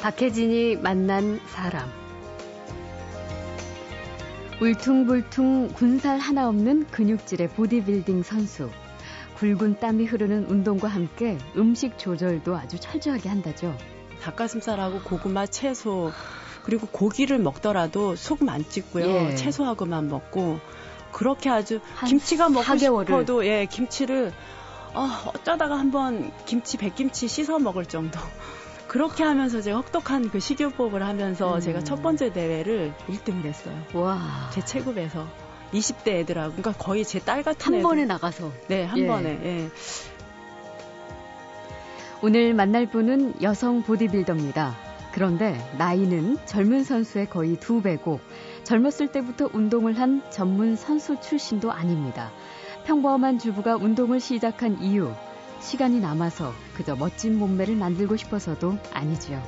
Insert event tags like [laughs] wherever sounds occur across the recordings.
박혜진이 만난 사람. 울퉁불퉁 군살 하나 없는 근육질의 보디빌딩 선수. 굵은 땀이 흐르는 운동과 함께 음식 조절도 아주 철저하게 한다죠. 닭가슴살하고 고구마, 채소, 그리고 고기를 먹더라도 소금 안 찍고요. 예. 채소하고만 먹고 그렇게 아주 김치가 먹고 4개월을. 싶어도 예 김치를 어, 어쩌다가 한번 김치 백김치 씻어 먹을 정도. 그렇게 하면서 제가 혹독한 그 식이요법을 하면서 음. 제가 첫 번째 대회를 1등을 했어요. 와. 제 체급에서. 20대 애들하고. 그러니까 거의 제 딸 같은 한 애들. 번에 나가서. 네, 한 예. 번에. 예. 오늘 만날 분은 여성 보디빌더입니다. 그런데 나이는 젊은 선수의 거의 두 배고 젊었을 때부터 운동을 한 전문 선수 출신도 아닙니다. 평범한 주부가 운동을 시작한 이유, 시간이 남아서 그저 멋진 몸매를 만들고 싶어서도 아니지요.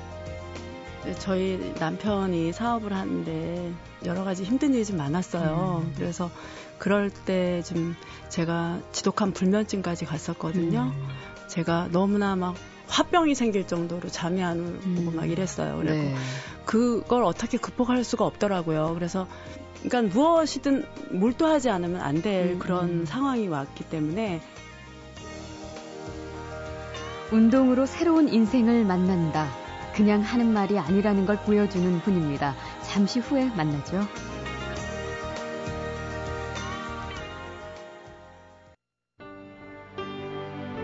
네, 저희 남편이 사업을 하는데 여러 가지 힘든 일이 좀 많았어요. 음. 그래서 그럴 때 좀 제가 지독한 불면증까지 갔었거든요. 음. 제가 너무나 막 화병이 생길 정도로 잠이 안 오고 음. 막 이랬어요. 그리고 네. 그걸 어떻게 극복할 수가 없더라고요. 그래서 그러니까 무엇이든 몰두하지 않으면 안될 음. 그런 음. 상황이 왔기 때문에 운동으로 새로운 인생을 만난다. 그냥 하는 말이 아니라는 걸 보여주는 분입니다. 잠시 후에 만나죠.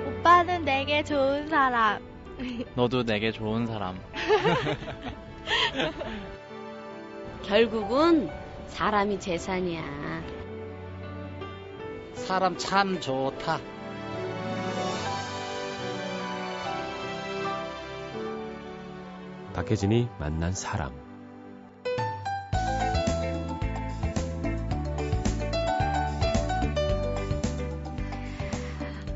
오빠는 내게 좋은 사람. [laughs] 너도 내게 좋은 사람. [laughs] 결국은 사람이 재산이야. 사람 참 좋다. 박혜진이 만난 사람.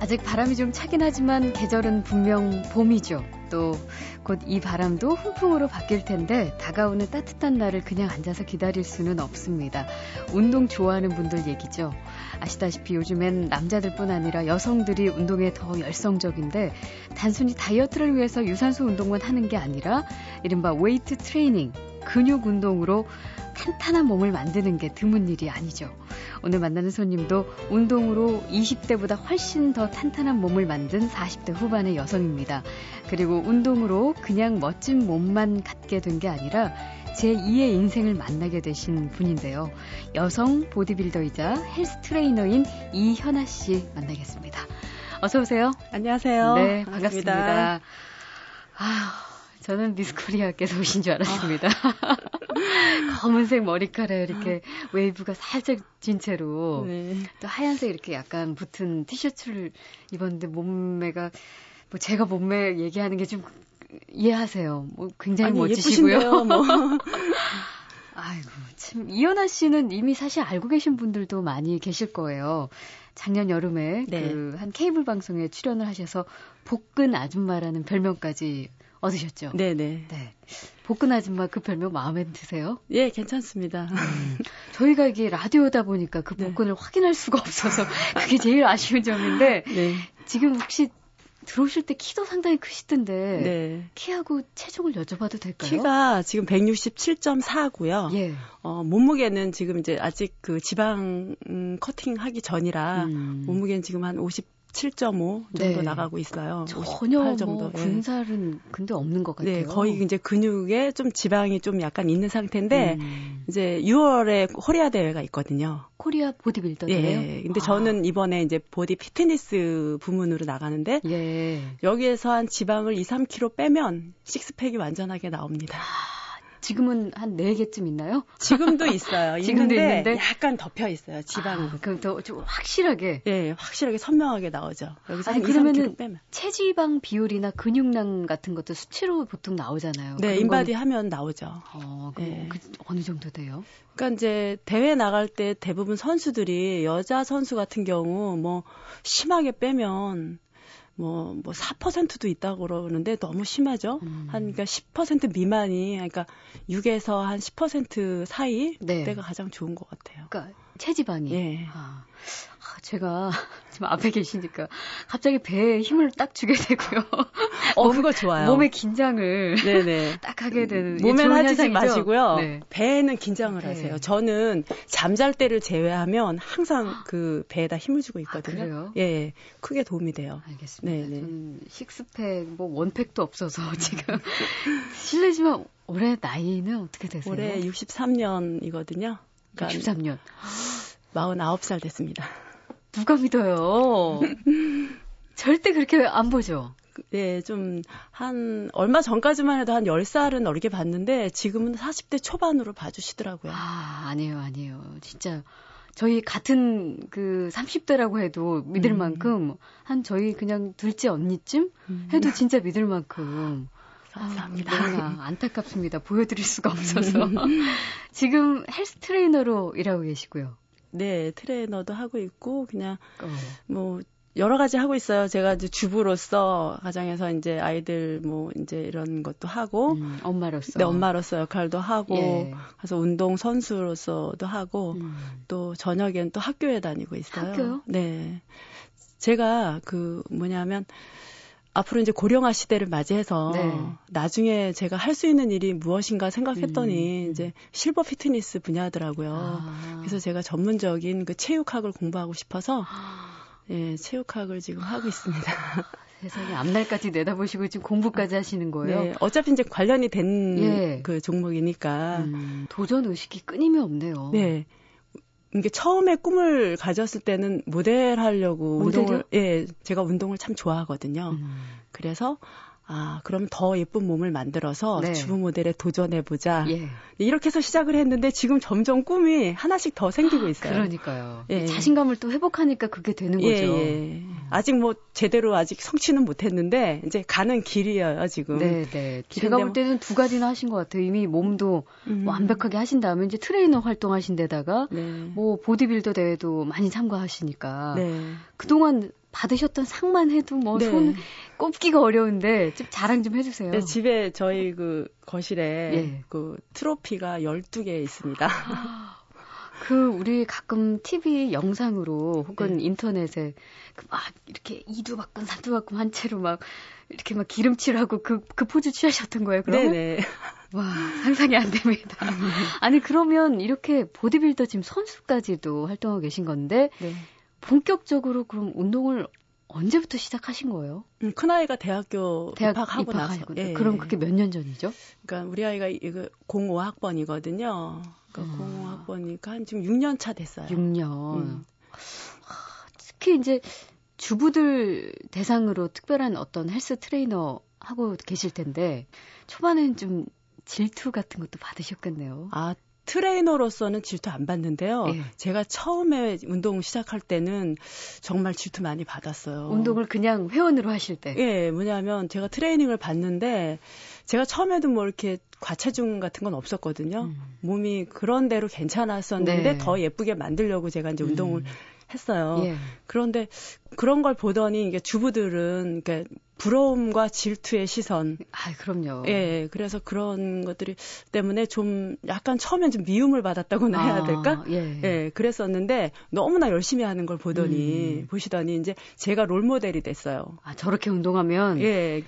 아직 바람이 좀 차긴 하지만 계절은 분명 봄이죠. 또 곧 이 바람도 훈풍으로 바뀔 텐데 다가오는 따뜻한 날을 그냥 앉아서 기다릴 수는 없습니다. 운동 좋아하는 분들 얘기죠. 아시다시피 요즘엔 남자들뿐 아니라 여성들이 운동에 더 열성적인데 단순히 다이어트를 위해서 유산소 운동만 하는 게 아니라 이른바 웨이트 트레이닝, 근육 운동으로 탄탄한 몸을 만드는 게 드문 일이 아니죠. 오늘 만나는 손님도 운동으로 20대보다 훨씬 더 탄탄한 몸을 만든 40대 후반의 여성입니다. 그리고 운동으로 그냥 멋진 몸만 갖게 된 게 아니라 제2의 인생을 만나게 되신 분인데요. 여성 보디빌더이자 헬스 트레이너인 이현아 씨 만나겠습니다. 어서 오세요. 안녕하세요. 네, 반갑습니다. 반갑습니다. 아, 저는 미스코리아께서 오신 줄 알았습니다. 아. [laughs] 검은색 머리카락에 이렇게 웨이브가 살짝 진 채로 네. 또 하얀색 이렇게 약간 붙은 티셔츠를 입었는데 몸매가 뭐 제가 몸매 얘기하는 게 좀 이해하세요. 뭐 굉장히 아니, 멋지시고요. 뭐. [laughs] 아이고 참 이현아 씨는 이미 사실 알고 계신 분들도 많이 계실 거예요. 작년 여름에 네. 그한 케이블 방송에 출연을 하셔서 복근 아줌마라는 별명까지 얻으셨죠? 네네. 네. 복근 아줌마 그 별명 마음에 드세요? 예, 괜찮습니다. 음, 저희가 이게 라디오다 보니까 그 네. 복근을 네. 확인할 수가 없어서 그게 제일 아쉬운 점인데 네. 지금 혹시 들어오실 때 키도 상당히 크시던데 네. 키하고 체중을 여쭤봐도 될까요? 키가 지금 167.4고요. 예. 어, 몸무게는 지금 이제 아직 그 지방 음, 커팅 하기 전이라 음. 몸무게는 지금 한 50 7.5 정도 네. 나가고 있어요. 전혀 뭐 정도. 뭐 군살은 예. 근데 없는 것 같아요. 네, 거의 이제 근육에 좀 지방이 좀 약간 있는 상태인데 음. 이제 6월에 코리아 대회가 있거든요. 코리아 보디빌더 대회. 예. 근데 아. 저는 이번에 이제 보디 피트니스 부문으로 나가는데 예. 여기에서 한 지방을 2, 3kg 빼면 식스팩이 완전하게 나옵니다. 아. 지금은 한 4개쯤 있나요? 지금도 [laughs] 있어요. 지금도 있는데 약간 덮여 있어요. 지방으로. 아, 그럼 더 좀 확실하게. 예, 확실하게 선명하게 나오죠. 여기서 아니, 그러면은 빼면. 체지방 비율이나 근육량 같은 것도 수치로 보통 나오잖아요. 네, 인바디 건... 하면 나오죠. 어, 그, 네. 그 어느 정도 돼요? 그러니까 이제 대회 나갈 때 대부분 선수들이 여자 선수 같은 경우 뭐 심하게 빼면 뭐, 뭐 4%도 있다고 그러는데 너무 심하죠? 음. 한, 그러니까 10% 미만이, 그러니까 6에서 한 10% 사이? 네. 그때가 가장 좋은 것 같아요. 그러니까 체지방이. 예. 아, 아, 제가 [laughs] 지금 앞에 계시니까 갑자기 배에 힘을 딱 주게 되고요. [laughs] 어, 그거 좋아요. 몸의 긴장을 네네. [laughs] 딱 하게 되는. 몸엔 좋은 하지? 마시고요. 네. 배에는 긴장을 네. 하세요. 저는 잠잘 때를 제외하면 항상 [gasps] 그 배에다 힘을 주고 있거든요. 아, 그래요? 예, 크게 도움이 돼요. 알겠습니다. 네네. 저는 식스팩, 뭐 원팩도 없어서 지금 실례지만 올해 나이는 어떻게 되세요? 올해 63년이거든요. 그러니까 63년. 49살 [gasps] 됐습니다. 누가 믿어요? [laughs] 절대 그렇게 안 보죠. 예, 좀, 한, 얼마 전까지만 해도 한 10살은 어리게 봤는데, 지금은 40대 초반으로 봐주시더라고요. 아, 아니에요, 아니에요. 진짜 저희 같은 그 30대라고 해도 믿을 음. 만큼 한 저희 그냥 둘째 언니쯤 음. 해도 진짜 믿을 만큼 감사합니다. 아, 안타깝습니다. 보여드릴 수가 없어서 [laughs] 지금 헬스 트레이너로 일하고 계시고요. 네, 트레이너도 하고 있고, 그냥, 어, 뭐, 여러 가지 하고 있어요. 제가 이제 주부로서 가정에서 이제 아이들 뭐 이제 이런 것도 하고, 음, 엄마로서. 네, 엄마로서 역할도 하고, 예. 그래서 운동 선수로서도 하고, 음. 또 저녁엔 또 학교에 다니고 있어요. 학교요? 네. 제가 그 뭐냐면 앞으로 이제 고령화 시대를 맞이해서 네. 나중에 제가 할 수 있는 일이 무엇인가 생각했더니 음. 이제 실버 피트니스 분야더라고요. 아. 그래서 제가 전문적인 그 체육학을 공부하고 싶어서 예, 체육학을 지금 하고 있습니다. [laughs] 세상에 앞날까지 내다보시고 지금 공부까지 하시는 거예요. 네, 어차피 이제 관련이 된그 예. 종목이니까 음, 도전 의식이 끊임이 없네요. 네. 이게 처음에 꿈을 가졌을 때는 모델 하려고? 운동을 예, 제가 운동을 참 좋아하거든요. 음. 그래서 아, 그럼 더 예쁜 몸을 만들어서 네. 주부 모델에 도전해 보자. 예. 이렇게 해서 시작을 했는데 지금 점점 꿈이 하나씩 더 생기고 있어요. 그러니까요. 예. 자신감을 또 회복하니까 그게 되는 예, 거죠. 예. 아직 뭐 제대로 아직 성취는 못 했는데 이제 가는 길이에요, 지금. 네, 네. 제가 볼 뭐- 때는 두 가지나 하신 것 같아요. 이미 몸도 음. 완벽하게 하신 다음에 이제 트레이너 활동하신 데다가 네. 뭐 보디빌더 대회도 많이 참가하시니까 네. 그동안 받으셨던 상만 해도 뭐 네. 손 꼽기가 어려운데 좀 자랑 좀 해주세요. 네, 집에 저희 그 거실에 예. 그 트로피가 12개 있습니다. 그 우리 가끔 TV 영상으로 혹은 네. 인터넷에 그 막 이렇게 이두박근 삼두박근 한 채로 막 이렇게 막 기름칠하고 그, 그 포즈 취하셨던 거예요, 그러면? 네네. [laughs] 와, 상상이 안 됩니다. 아니, 그러면 이렇게 보디빌더 지금 선수까지도 활동하고 계신 건데, 네. 본격적으로 그럼 운동을 언제부터 시작하신 거예요? 음, 큰 아이가 대학교 대학 입학하고 나서. 입학하시고. 예. 그럼 그게 몇 년 전이죠? 그러니까 우리 아이가 이거 05학번이거든요. 그러니까 아. 05학번이니까 한 지금 6년 차 됐어요. 6년. 음. 특히 이제 주부들 대상으로 특별한 어떤 헬스 트레이너 하고 계실 텐데, 초반엔 좀 질투 같은 것도 받으셨겠네요. 아, 트레이너로서는 질투 안 받는데요. 예. 제가 처음에 운동 시작할 때는 정말 질투 많이 받았어요. 운동을 그냥 회원으로 하실 때. 예, 뭐냐면 제가 트레이닝을 받는데 제가 처음에도 뭐 이렇게 과체중 같은 건 없었거든요. 음. 몸이 그런 대로 괜찮았었는데 네. 더 예쁘게 만들려고 제가 이제 운동을 음. 했어요. 예. 그런데 그런 걸 보더니 이게 주부들은 그러니까 부러움과 질투의 시선 아, 그럼요. 예, 그래서 그런 것들이 때문에 좀 약간 처음엔 좀 미움을 받았다고나 해야 될까? 아, 예. 예, 그랬었는데 너무나 열심히 하는 걸 보더니 음. 보시더니 이제 제가 롤 모델이 됐어요. 아, 저렇게 운동하면 예,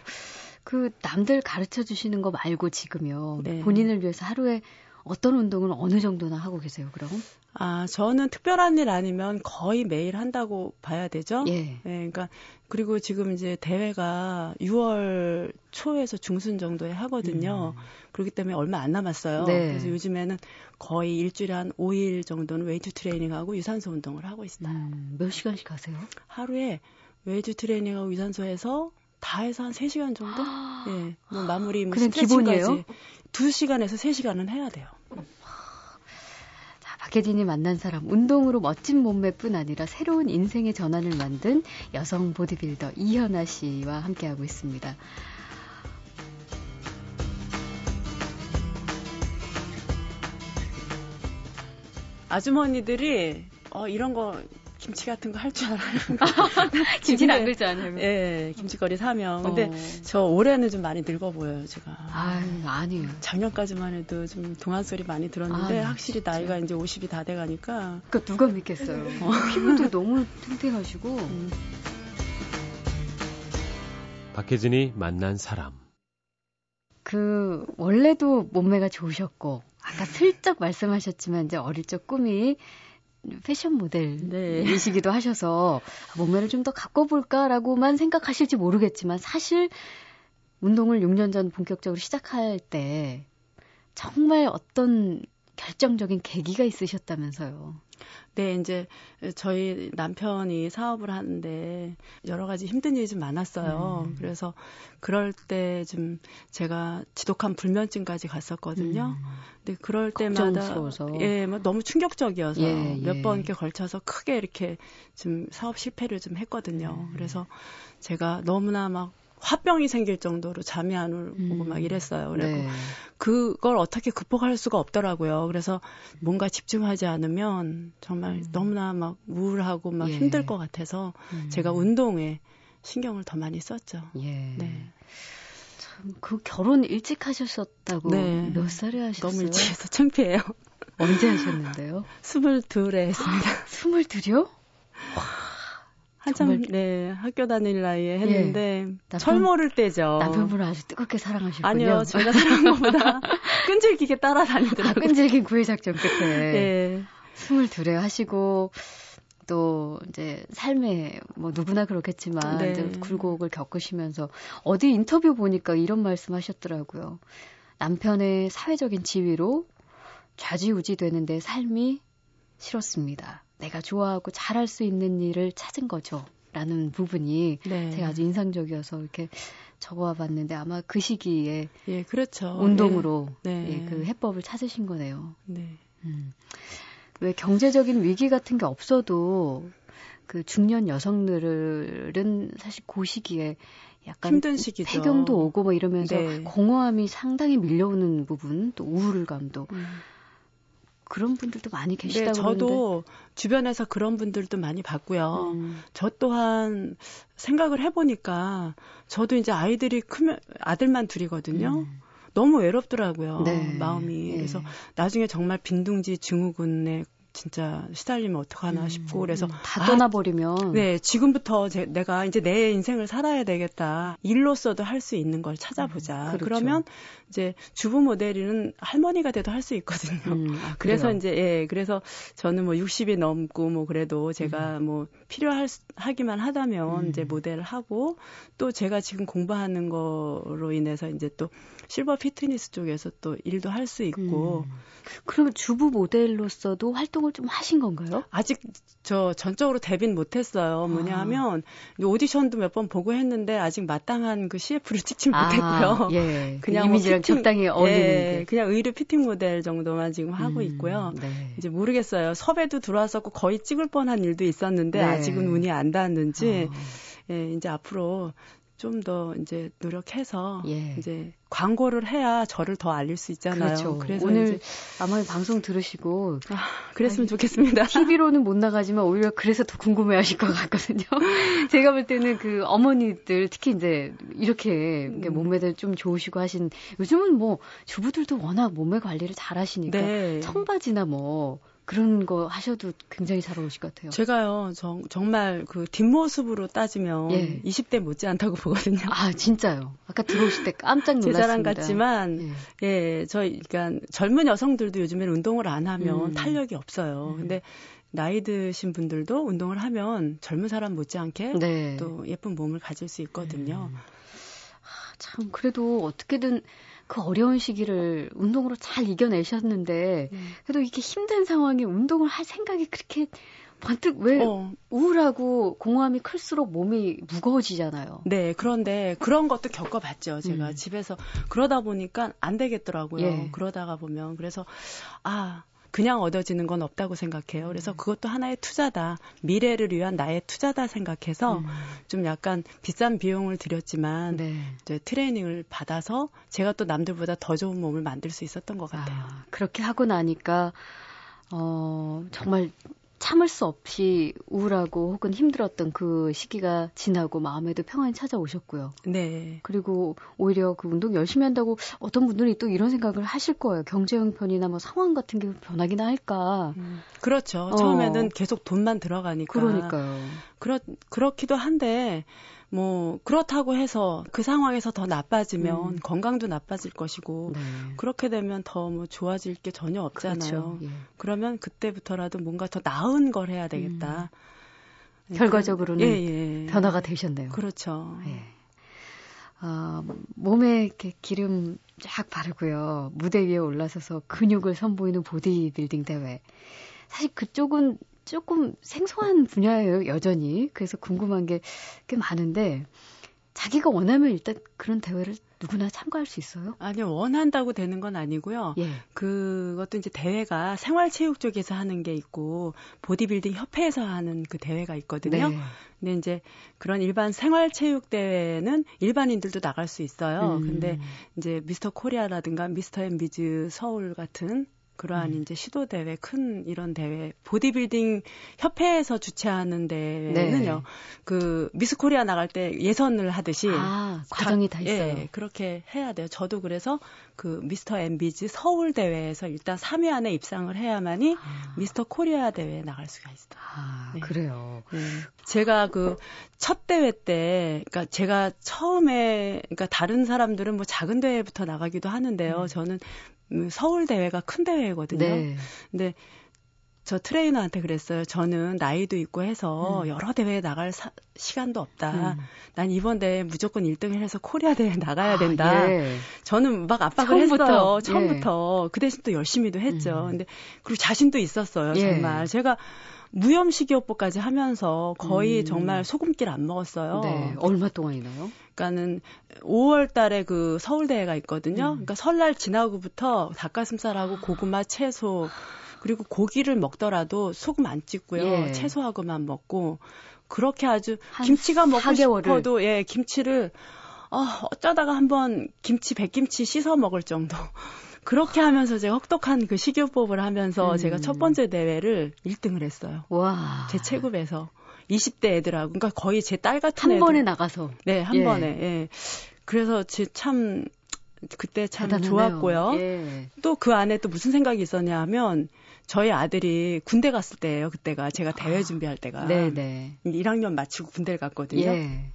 그 남들 가르쳐 주시는 거 말고 지금요. 네. 본인을 위해서 하루에 어떤 운동을 어느 정도나 하고 계세요, 그럼? 아, 저는 특별한 일 아니면 거의 매일 한다고 봐야 되죠. 예. 그러니까 그리고 지금 이제 대회가 6월 초에서 중순 정도에 하거든요. 그렇기 때문에 얼마 안 남았어요. 음. 네. 그래서 요즘에는 거의 일주일에 한 5일 정도는 웨이트 트레이닝하고 유산소 운동을 하고 있어요. 음, 몇 시간씩 하세요? 하루에 웨이트 트레이닝하고 유산소 해서 다 해서 한 3시간 정도? [gasps] 예. 뭐 마무리 뭐 스트레칭까지 기본이에요? 2시간에서 3시간은 해야 돼요. 자, 박혜진이 만난 사람, 운동으로 멋진 몸매뿐 아니라 새로운 인생의 전환을 만든 여성 보디빌더 이현아 씨와 함께하고 있습니다. 아주머니들이 어 이런 거 김치 같은 거 할 줄 알아요. [laughs] 김치는 안 글지 않아요. 예, 김치거리 사면. 근데 어. 저 올해는 좀 많이 늙어 보여요, 제가. 아유, 아니에요. 작년까지만 해도 좀 동안 소리 많이 들었는데 아, 확실히 진짜. 나이가 이제 50이 다 돼 가니까 그러니까 누가 믿겠어요. 피부도 너무 탱탱하시고. 음, 박혜진이 만난 사람. 그 원래도 몸매가 좋으셨고 아까 슬쩍 말씀하셨지만 이제 어릴 적 꿈이 패션 모델이시기도 하셔서 몸매를 좀더 갖고 볼까라고만 생각하실지 모르겠지만 사실 운동을 6년 전 본격적으로 시작할 때 정말 어떤 결정적인 계기가 있으셨다면서요. 네, 이제 저희 남편이 사업을 하는데 여러 가지 힘든 일이 좀 많았어요. 음. 그래서 그럴 때 좀 제가 지독한 불면증까지 갔었거든요. 근데 그럴 때마다 음. 걱정스러워서. 예, 뭐 너무 충격적이어서 예, 예. 몇번 이렇게 걸쳐서 크게 이렇게 좀 사업 실패를 좀 했거든요. 음. 그래서 제가 너무나 막 화병이 생길 정도로 잠이 안 오고 음. 막 이랬어요. 그리고 네. 그걸 어떻게 극복할 수가 없더라고요. 그래서 뭔가 집중하지 않으면 정말 너무나 막 우울하고 막 음. 예. 힘들 것 같아서 음. 제가 운동에 신경을 더 많이 썼죠. 예. 네. 참, 그 결혼 일찍 하셨었다고 네. 몇 살에 하셨어요? 너무 일찍 해서 창피해요. 언제 하셨는데요? [laughs] 22에 했습니다. [laughs] 스물둘이요? 한참 정말- 네 학교 다닐 나이에 했는데 남편- 철 모를 때죠. 남편분을 아주 뜨겁게 사랑하셨군요. 아니요, [laughs] 제가 사랑한 것보다 끈질기게 아, 따라다니더라고요. 끈질긴 구애작전 끝에 네. 스물둘에 하시고 또 이제 삶에 뭐 누구나 그렇겠지만 네. 굴곡을 겪으시면서 어디 인터뷰 보니까 이런 말씀하셨더라고요. 남편의 사회적인 지위로 좌지우지 되는데 삶이 싫었습니다. 내가 좋아하고 잘할 수 있는 일을 찾은 거죠. 라는 부분이 네. 제가 아주 인상적이어서 이렇게 적어와 봤는데 아마 그 시기에 예, 그렇죠. 운동으로 네. 예, 그 해법을 찾으신 거네요. 네. 음. 왜 경제적인 위기 같은 게 없어도 그 중년 여성들은 사실 그 시기에 약간 힘든 시기죠. 폐경도 오고 뭐 이러면서 네. 공허함이 상당히 밀려오는 부분 또 우울감도 음. 그런 분들도 많이 네, 계시다고 저도 주변에서 그런 분들도 많이 봤고요. 음. 저 또한 생각을 해보니까 저도 이제 아이들이 크면 아들만 둘이거든요. 음. 너무 외롭더라고요. 네. 마음이. 예. 그래서 나중에 정말 빈둥지 증후군에 진짜 시달리면 어떡하나 싶고 그래서 다 아, 떠나버리면 네, 지금부터 제, 내가 이제 내 인생을 살아야 되겠다. 일로서도 할 수 있는 걸 찾아보자. 그렇죠. 그러면 이제 주부 모델은 할머니가 돼도 할 수 있거든요. 음, 아, [laughs] 그래서? 이제 예 그래서 저는 뭐 60이 넘고 뭐 그래도 음. 제가 뭐 필요할 수- 하기만 하다면 이제 모델을 하고 또 제가 지금 공부하는 거로 인해서 이제 또 실버 피트니스 쪽에서 또 일도 할 수 있고 음. 그러면 주부 모델로서도 활동을 좀 하신 건가요? 아직 저 전적으로 데뷔는 못했어요. 뭐냐 아. 하면 오디션도 몇 번 보고 했는데 아직 마땅한 그 CF를 찍지 못했고요. 아, 예. [laughs] 그냥 그뭐 이미지랑 피팅- 적당히 어울리는 예, 게. 그냥 의류 피팅 모델 정도만 지금 하고 음, 있고요. 네. 이제 모르겠어요. 섭외도 들어왔었고 거의 찍을 뻔한 일도 있었는데 네. 아직은 운이 안 닿았는지 어, 예, 이제 앞으로 좀 더 이제 노력해서 예. 이제 광고를 해야 저를 더 알릴 수 있잖아요. 그렇죠. 그래서 오늘 아마 방송 들으시고 아, 그랬으면 좋겠습니다. TV로는 못 나가지만 오히려 그래서 더 궁금해하실 것 같거든요. [laughs] 제가 볼 때는 그 어머니들 특히 이제 이렇게 음. 몸매들 좀 좋으시고 하신 요즘은 뭐 주부들도 워낙 몸매 관리를 잘 하시니까 네. 청바지나 뭐 그런 거 하셔도 굉장히 잘 어울리실 것 같아요. 제가요, 정, 정말 그 뒷모습으로 따지면 예. 20대 못지않다고 [laughs] 보거든요. 아 진짜요. 아까 들어오실 때 깜짝 제 놀랐습니다. 자랑 같지만, 예. 예, 저희, 그러니까 젊은 여성들도 요즘에는 운동을 안 하면 음. 탄력이 없어요. 근데 나이 드신 분들도 운동을 하면 젊은 사람 못지않게 네. 또 예쁜 몸을 가질 수 있거든요. 참 그래도 어떻게든 그 어려운 시기를 운동으로 잘 이겨내셨는데 음. 그래도 이렇게 힘든 상황에 운동을 할 생각이 그렇게 번뜩 왜 어, 우울하고 공허함이 클수록 몸이 무거워지잖아요. 네, 그런데 그런 것도 겪어봤죠. 제가 음. 집에서 그러다 보니까 안 되겠더라고요. 예. 그러다가 보면 그래서 아 그냥 얻어지는 건 없다고 생각해요. 그래서 음. 그것도 하나의 투자다. 미래를 위한 나의 투자다 생각해서 음. 좀 약간 비싼 비용을 들였지만 네. 이제 트레이닝을 받아서 제가 또 남들보다 더 좋은 몸을 만들 수 있었던 것 같아요. 아, 그렇게 하고 나니까 어 정말 참을 수 없이 우울하고 혹은 힘들었던 그 시기가 지나고 마음에도 평안이 찾아오셨고요. 네. 그리고 오히려 그 운동 열심히 한다고 어떤 분들이 또 이런 생각을 하실 거예요. 경제 형편이나 뭐 상황 같은 게 변하기나 할까. 음, 그렇죠. 어. 처음에는 계속 돈만 들어가니까. 그러니까요. 그렇 그렇기도 한데 뭐 그렇다고 해서 그 상황에서 더 나빠지면 음. 건강도 나빠질 것이고 네. 그렇게 되면 더 뭐 좋아질 게 전혀 없잖아요. 그렇죠. 예. 그러면 그때부터라도 뭔가 더 나은 걸 해야 되겠다. 네, 음. 결과적으로는 예, 예. 변화가 되셨네요. 그렇죠. 예. 아, 몸에 이렇게 기름 쫙 바르고요. 무대 위에 올라서서 근육을 선보이는 보디빌딩 대회. 사실 그쪽은 조금 생소한 분야예요, 여전히. 그래서 궁금한 게 꽤 많은데, 자기가 원하면 일단 그런 대회를 누구나 참가할 수 있어요? 아니요, 원한다고 되는 건 아니고요. 예. 그것도 이제 대회가 생활체육 쪽에서 하는 게 있고 보디빌딩 협회에서 하는 그 대회가 있거든요. 네. 근데 이제 그런 일반 생활체육 대회는 일반인들도 나갈 수 있어요. 음. 근데 이제 미스터 코리아라든가 미스터 앤비즈 서울 같은 그러한 음. 이제 시도 대회 큰 이런 대회 보디빌딩 협회에서 주최하는 대회는요. 네. 그 미스 코리아 나갈 때 예선을 하듯이 아, 과정이 다 있어요. 예, 그렇게 해야 돼요. 저도 그래서 그 미스터 앤 미즈 서울 대회에서 일단 3위 안에 입상을 해야만이 아, 미스터 코리아 대회에 나갈 수가 있어요. 아, 네. 그래요. 네. 제가 그 첫 대회 때, 그러니까 제가 처음에, 그러니까 다른 사람들은 뭐 작은 대회부터 나가기도 하는데요. 음. 저는 음, 서울 대회가 큰 대회거든요. 네. 근데 저 트레이너한테 그랬어요. 저는 나이도 있고 해서 음. 여러 대회에 나갈 사- 시간도 없다. 음. 난 이번 대회 무조건 1등을 해서 코리아 대회 나가야 아, 된다. 예. 저는 막 압박을 처음부터, 했어요. 예. 처음부터. 그 대신 또 열심히도 했죠. 음. 근데 그리고 자신도 있었어요. 예. 정말. 제가 무염식이요법까지 하면서 거의 음. 정말 소금기를 안 먹었어요. 네. 얼마 동안이나요? 그러니까는 5월 달에 그 서울 대회가 있거든요. 음. 그러니까 설날 지나고부터 닭가슴살하고 고구마, 채소 그리고 고기를 먹더라도 소금 안 찍고요. 예. 채소하고만 먹고 그렇게 아주 한 김치가 먹고 4개월을. 싶어도 예, 김치를 어, 어쩌다가 한번 김치 백김치 씻어 먹을 정도. 그렇게 하면서 제가 혹독한 그 식이요법을 하면서 음. 제가 첫 번째 대회를 1등을 했어요. 와. 제 체급에서 20대 애들하고 그러니까 거의 제 딸 같은 한. 번에 나가서. 네, 한 예. 번에. 예. 그래서 제참 그때 참 대단하네요. 좋았고요. 예. 또그 안에 또 무슨 생각이 있었냐 하면 저희 아들이 군대 갔을 때예요. 그때가 제가 대회 준비할 때가 네, 네. 1학년 마치고 군대를 갔거든요. 예.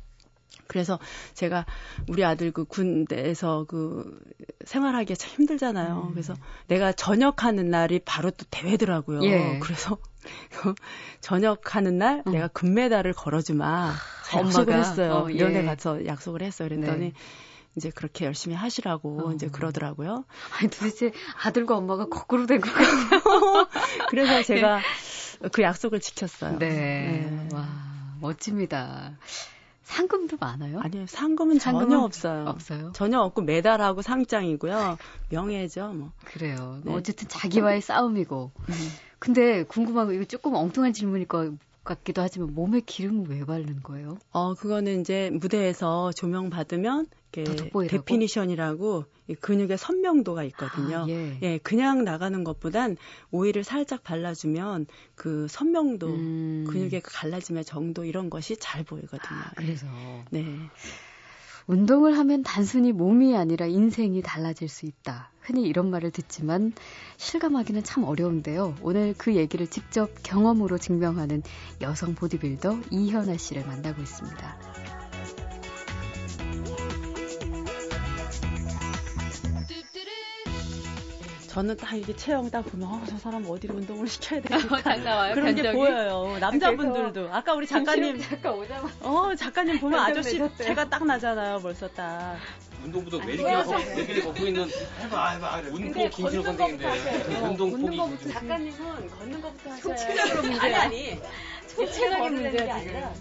그래서 제가 우리 아들 그 군대에서 그 생활하기가 참 힘들잖아요. 음. 그래서 내가 전역하는 날이 바로 또 대회더라고요. 예. 그래서 [laughs] 전역하는 날 음. 내가 금메달을 걸어주마 약속을? 했어요. 어, 예. 이런데 가서 약속을 했어요. 그랬더니 네. 이제 그렇게 열심히 하시라고 어. 이제 그러더라고요. 아니, 도대체 아들과 엄마가 거꾸로 된 것 같아요. [laughs] 그래서 제가 그 약속을 지켰어요. 네. 네. 와, 멋집니다. 상금도 많아요? 아니요, 상금은 전혀 상금은 없어요. 없어요? 전혀 없고 메달하고 상장이고요. 명예죠, 뭐. 그래요. 네. 어쨌든 자기와의 싸움이고. 음. 근데 궁금한 거, 이거 조금 엉뚱한 질문일 것 같기도 하지만 몸에 기름을 왜 바르는 거예요? 어, 그거는 이제 무대에서 조명 받으면? definition이라고 이 근육의 선명도가 있거든요. 아, 예. 예, 그냥 나가는 것보단 오일을 살짝 발라주면 그 선명도, 음. 근육의 그 갈라짐의 정도 이런 것이 잘 보이거든요. 아, 그래서. 네. 운동을 하면 단순히 몸이 아니라 인생이 달라질 수 있다. 흔히 이런 말을 듣지만 실감하기는 참 어려운데요. 오늘 그 얘기를 직접 경험으로 증명하는 여성 보디빌더 이현아 씨를 만나고 있습니다. 저는 딱 이게 체형 딱 보면 어, 저 사람 어디로 운동을 [laughs] 시켜야 되겠다. 나와요, 그런 게 견적이? 보여요. 남자분들도. 아까 우리 작가님, 잠깐 오자마자 어, 작가님 보면 아저씨. 제가 딱 나잖아요, 벌써 딱. 운동부도 매일끼리 걷고, 매일끼리 걷고 있는 해봐 해봐 운동 김신호 선생인데 운동 포기 작가님은 걷는 것부터 하셔야 총체적으로 문제야. 아니, 아니. 총체적인 게 아니라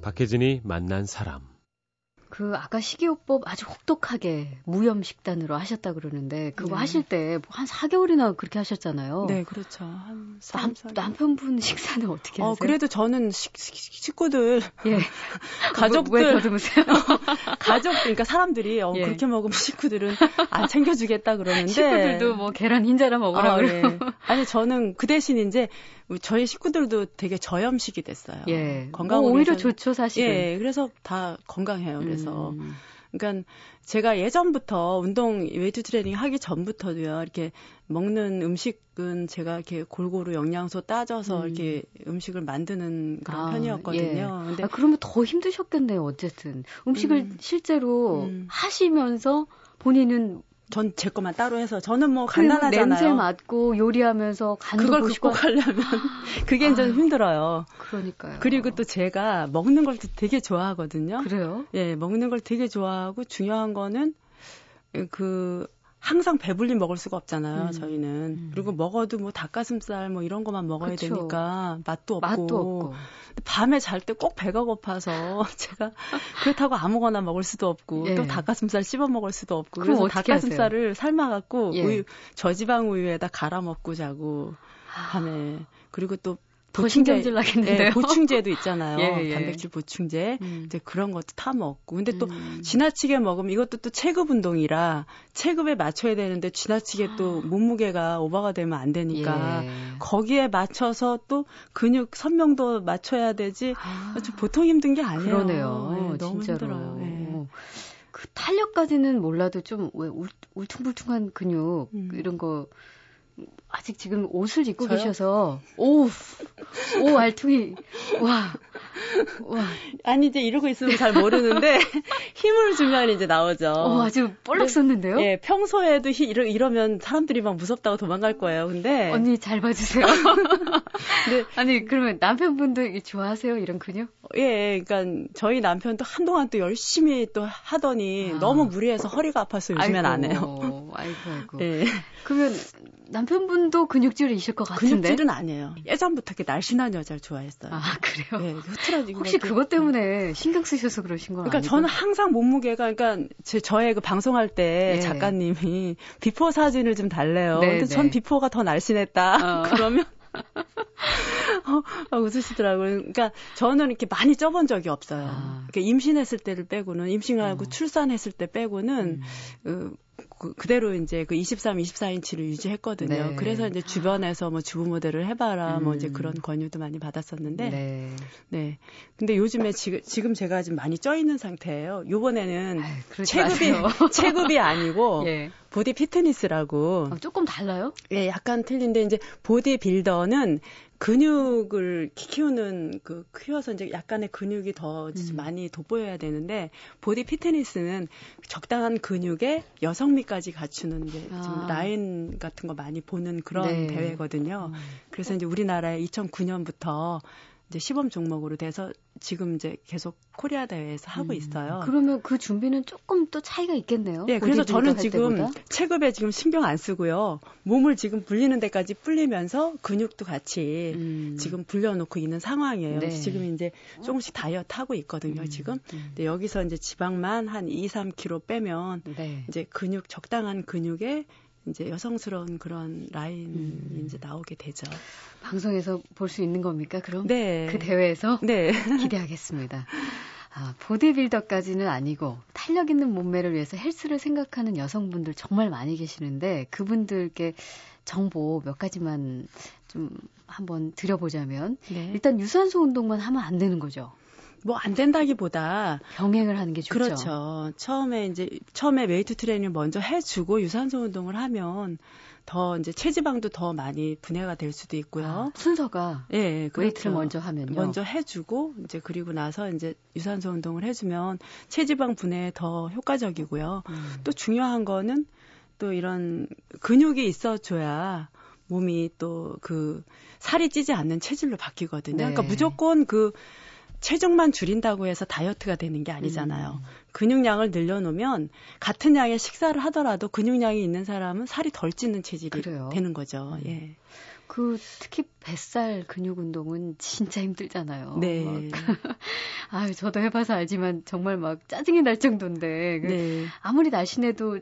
박혜진이 만난 사람. 그 아까 식이요법 아주 혹독하게 무염 식단으로 하셨다 그러는데 그거 네. 하실 때 한 4개월이나 그렇게 하셨잖아요. 네, 그렇죠. 한 3, 남, 4. 남편분 [laughs] 식사는 어떻게 하세요? 어, 그래도 저는 식, 식, 식구들, 예. [laughs] 가족들, 왜 더듬으세요? [laughs] 가족, 그러니까 사람들이, 어, 예. 그렇게 먹으면 식구들은 안 챙겨 주겠다 그러는데. 친구들도 뭐 계란 흰자나 먹으라고 아. 예. 아니, 저는 그 대신 이제 저희 식구들도 되게 저염식이 됐어요. 예. 건강을 뭐 오히려 좋죠, 사실은. 예, 그래서 다 건강해요. 그래서. 음. 그러니까 제가 예전부터 운동 웨이트 트레이닝 하기 전부터도요. 이렇게 먹는 음식은 제가 이렇게 골고루 영양소 따져서 음. 이렇게 음식을 만드는 그런 아, 편이었거든요. 예. 근데 아, 그러면 더 힘드셨겠네요, 어쨌든. 음식을 음. 실제로 음. 하시면서 본인은 전 제 것만 따로 해서 저는 뭐 간단하잖아요. 냄새 맡고 요리하면서 간도 그걸 극복하려면 [laughs] 그게 좀 아유. 힘들어요. 그러니까요. 그리고 또 제가 먹는 걸또 되게 좋아하거든요. 그래요? 예, 먹는 걸 되게 좋아하고 중요한 거는 그 항상 배불리 먹을 수가 없잖아요, 음. 저희는. 음. 그리고 먹어도 뭐 닭가슴살 뭐 이런 것만 먹어야 그쵸. 되니까 맛도 없고. 맛도 없고. 밤에 잘 때 꼭 배가 고파서 [laughs] 제가 그렇다고 아무거나 먹을 수도 없고 예. 또 닭가슴살 씹어 먹을 수도 없고 그래서 닭가슴살을 삶아 갖고 예. 우유 저지방 우유에다 갈아 먹고 자고 아, 밤에 그리고 또 더 신경질 나겠는데요. 예, 보충제도 있잖아요. [laughs] 예, 예. 단백질 보충제. 음. 이제 그런 것도 타 먹고. 근데 또 음. 지나치게 먹으면 이것도 또 체급 운동이라 체급에 맞춰야 되는데 지나치게 또 몸무게가 오버가 되면 안 되니까 예. 거기에 맞춰서 또 근육 선명도 맞춰야 되지. 아, 좀 보통 힘든 게 아니에요. 그러네요. 예, 너무 진짜로. 힘들어요. 예. 그 탄력까지는 몰라도 좀 왜 울퉁불퉁한 근육 음. 이런 거 아직 지금 옷을 입고 저요? 계셔서 오, 오 알퉁이 와, 와, 아니 이제 이러고 있으면 잘 모르는데 [laughs] 힘을 주면 이제 나오죠. 어, 아주 볼록 섰는데요. 예, 평소에도 히, 이러, 이러면 사람들이 막 무섭다고 도망갈 거예요. 근데 언니 잘 봐주세요. 근데 [laughs] 아니 그러면 남편분도 이 좋아하세요 이런 근육? 예, 그러니까 저희 남편도 한동안 또 열심히 또 하더니 아. 너무 무리해서 허리가 아파서 요즘엔 안 해요. 아이고, 아이고. 예. [laughs] 그러면 남편분도 근육질이실 것 같은데. 근육질은 아니에요. 예전부터 이렇게 날씬한 여자를 좋아했어요. 아 그래요? 예, 흐트러지고 혹시 이렇게. 그것 때문에 신경 쓰셔서 그러신 건 그러니까 아니고? 저는 항상 몸무게가 그러니까 제 저의 그 방송할 때 예. 작가님이 before 사진을 좀 달래요. 네, 근데 전 네. before가 더 날씬했다. 어. [laughs] 그러면 [laughs] 어, 아, 웃으시더라고요. 그러니까 저는 이렇게 많이 쪄본 적이 없어요. 아. 그러니까 임신했을 때를 빼고는 임신하고 어. 출산했을 때 빼고는 음. 그, 그, 그대로 이제 그 23, 24인치를 유지했거든요. 네. 그래서 이제 주변에서 뭐 주부 모델을 해봐라 뭐 이제 음. 그런 권유도 많이 받았었는데 네. 네. 근데 요즘에 지금, 지금 제가 지금 많이 쪄 있는 상태예요. 요번에는 아유, 체급이. [laughs] 체급이 아니고 [laughs] 예. 보디 피트니스라고. 어, 조금 달라요? 예, 약간 틀린데 이제 보디 빌더는 근육을 키우는 그 키워서 이제 약간의 근육이 더 음. 많이 돋보여야 되는데 보디 피트니스는 적당한 근육에 여성미까지 갖추는 게 지금 아. 라인 같은 거 많이 보는 그런 네. 대회거든요. 그래서 이제 우리나라에 2009년부터 이제 시범 종목으로 돼서 지금 이제 계속 코리아 대회에서 하고 있어요. 음. 그러면 그 준비는 조금 또 차이가 있겠네요. 예, 그래서 저는 할 지금 때보다? 체급에 지금 신경 안 쓰고요. 몸을 지금 불리는 데까지 불리면서 근육도 같이 음. 지금 불려놓고 있는 상황이에요. 네. 지금 이제 조금씩 다이어트 하고 있거든요, 음, 지금. 음. 근데 여기서 이제 지방만 한 2, 3kg 빼면 네. 이제 근육, 적당한 근육에 이제 여성스러운 그런 라인이 음. 이제 나오게 되죠. 방송에서 볼 수 있는 겁니까? 그럼 네. 그 대회에서 네. [laughs] 기대하겠습니다. 아, 보디빌더까지는 아니고 탄력 있는 몸매를 위해서 헬스를 생각하는 여성분들 정말 많이 계시는데 그분들께 정보 몇 가지만 좀 한번 드려보자면 네. 일단 유산소 운동만 하면 안 되는 거죠. 뭐 안 된다기보다 병행을 하는 게 좋죠. 그렇죠. 처음에 이제 처음에 웨이트 트레이닝을 먼저 해주고 유산소 운동을 하면 더 이제 체지방도 더 많이 분해가 될 수도 있고요. 아, 순서가 예, 예, 그렇죠. 웨이트를 먼저 하면요. 먼저 해주고 이제 그리고 나서 이제 유산소 운동을 해주면 체지방 분해에 더 효과적이고요. 음. 또 중요한 거는 또 이런 근육이 있어줘야 몸이 또 그 살이 찌지 않는 체질로 바뀌거든요. 네. 그러니까 무조건 그 체중만 줄인다고 해서 다이어트가 되는 게 아니잖아요. 음. 근육량을 늘려놓으면 같은 양의 식사를 하더라도 근육량이 있는 사람은 살이 덜 찌는 체질이 그래요. 되는 거죠. 음. 예. 그 특히 뱃살 근육 운동은 진짜 힘들잖아요. 네. [laughs] 아, 저도 해봐서 알지만 정말 막 짜증이 날 정도인데 그 네. 아무리 날씬해도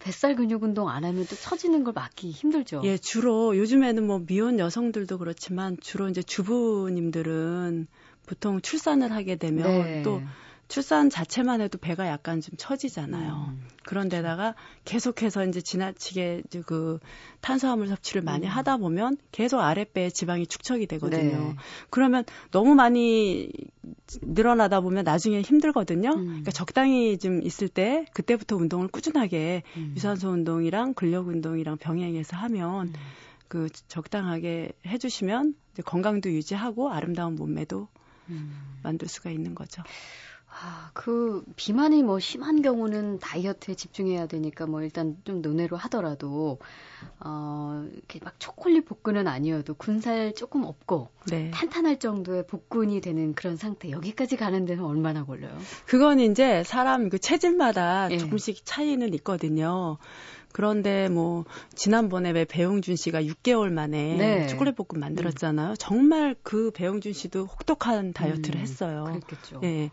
뱃살 근육 운동 안 하면 또 처지는 걸 막기 힘들죠. 예, 주로 요즘에는 뭐 미혼 여성들도 그렇지만 주로 이제 주부님들은 보통 출산을 하게 되면 네. 또 출산 자체만 해도 배가 약간 좀 처지잖아요. 음. 그런데다가 계속해서 이제 지나치게 이제 그 탄수화물 섭취를 많이 음. 하다 보면 계속 아랫배에 지방이 축적이 되거든요. 네. 그러면 너무 많이 늘어나다 보면 나중에 힘들거든요. 음. 그러니까 적당히 좀 있을 때 그때부터 운동을 꾸준하게 음. 유산소 운동이랑 근력 운동이랑 병행해서 하면 음. 그 적당하게 해주시면 건강도 유지하고 아름다운 몸매도 음. 만들 수가 있는 거죠. 아, 그 비만이 뭐 심한 경우는 다이어트에 집중해야 되니까 뭐 일단 좀 논외로 하더라도 어 이렇게 막 초콜릿 복근은 아니어도 군살 조금 없고 네. 탄탄할 정도의 복근이 되는 그런 상태 여기까지 가는 데는 얼마나 걸려요? 그건 이제 사람 그 체질마다 예. 조금씩 차이는 있거든요. 그런데 뭐 지난번에 왜 배용준 씨가 6개월 만에 네. 초콜릿 볶음 만들었잖아요. 음. 정말 그 배용준 씨도 혹독한 다이어트를 음, 했어요. 그랬겠죠. 예.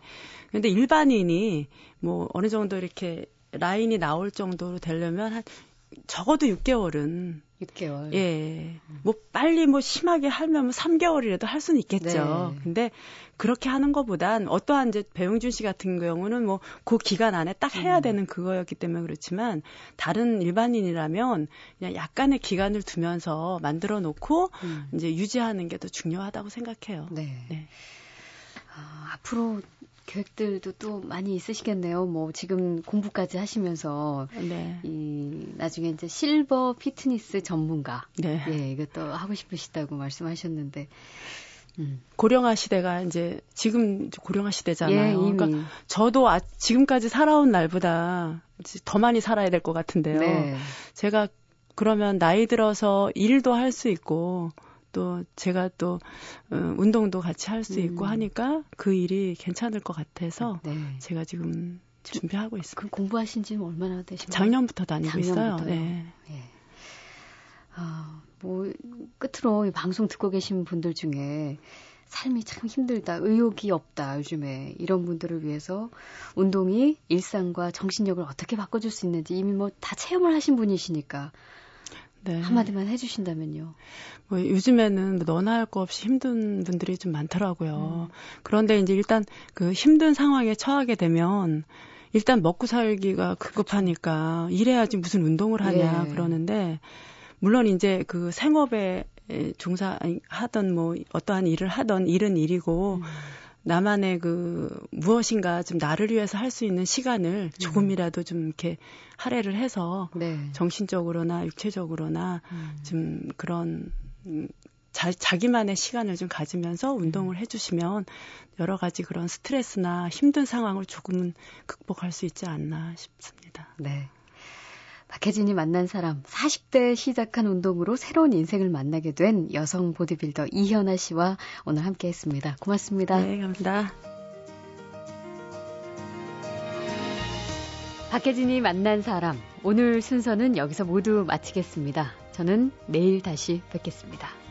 근데 일반인이 뭐 어느 정도 이렇게 라인이 나올 정도로 되려면 한 적어도 6개월은 6개월. 예. 뭐 빨리 뭐 심하게 하면 뭐 3개월이라도 할 수는 있겠죠. 네. 근데 그렇게 하는 것보단 어떠한 이제 배용준 씨 같은 경우는 뭐 그 기간 안에 딱 해야 음. 되는 그거였기 때문에 그렇지만 다른 일반인이라면 그냥 약간의 기간을 두면서 만들어 놓고 음. 이제 유지하는 게 더 중요하다고 생각해요. 네. 네. 아, 앞으로 계획들도 또 많이 있으시겠네요. 뭐 지금 공부까지 하시면서 네. 이 나중에 이제 실버 피트니스 전문가 네. 예 이것도 하고 싶으시다고 말씀하셨는데 음. 고령화 시대가 이제 지금 고령화 시대잖아요. 예, 그러니까 저도 아, 지금까지 살아온 날보다 더 많이 살아야 될 것 같은데요. 네. 제가 그러면 나이 들어서 일도 할 수 있고 또 제가 또 어, 운동도 같이 할 수 있고 음. 하니까 그 일이 괜찮을 것 같아서 네. 제가 지금 준비하고 있습니다. 그럼 공부하신 지는 얼마나 되신 거예요? 작년부터 다니고 작년부터요? 있어요. 네. 네. 아, 뭐 끝으로 이 방송 듣고 계신 분들 중에 삶이 참 힘들다, 의욕이 없다, 요즘에. 이런 분들을 위해서 운동이 일상과 정신력을 어떻게 바꿔줄 수 있는지 이미 뭐 다 체험을 하신 분이시니까 네. 한마디만 해주신다면요. 뭐 요즘에는 뭐 너나 할 거 없이 힘든 분들이 좀 많더라고요. 음. 그런데 이제 일단 그 힘든 상황에 처하게 되면 일단 먹고 살기가 급급하니까 일해야지 무슨 운동을 하냐 예. 그러는데 물론 이제 그 생업에 종사하던 뭐 어떠한 일을 하던 일은 일이고 음. 나만의 그 무엇인가 좀 나를 위해서 할 수 있는 시간을 음. 조금이라도 좀 이렇게 할애를 해서 네. 정신적으로나 육체적으로나 음. 좀 그런 음, 자, 자기만의 시간을 좀 가지면서 운동을 음. 해주시면 여러 가지 그런 스트레스나 힘든 상황을 조금은 극복할 수 있지 않나 싶습니다. 네. 박혜진이 만난 사람, 40대 시작한 운동으로 새로운 인생을 만나게 된 여성 보디빌더 이현아 씨와 오늘 함께 했습니다. 고맙습니다. 네, 감사합니다. 박혜진이 만난 사람, 오늘 순서는 여기서 모두 마치겠습니다. 저는 내일 다시 뵙겠습니다.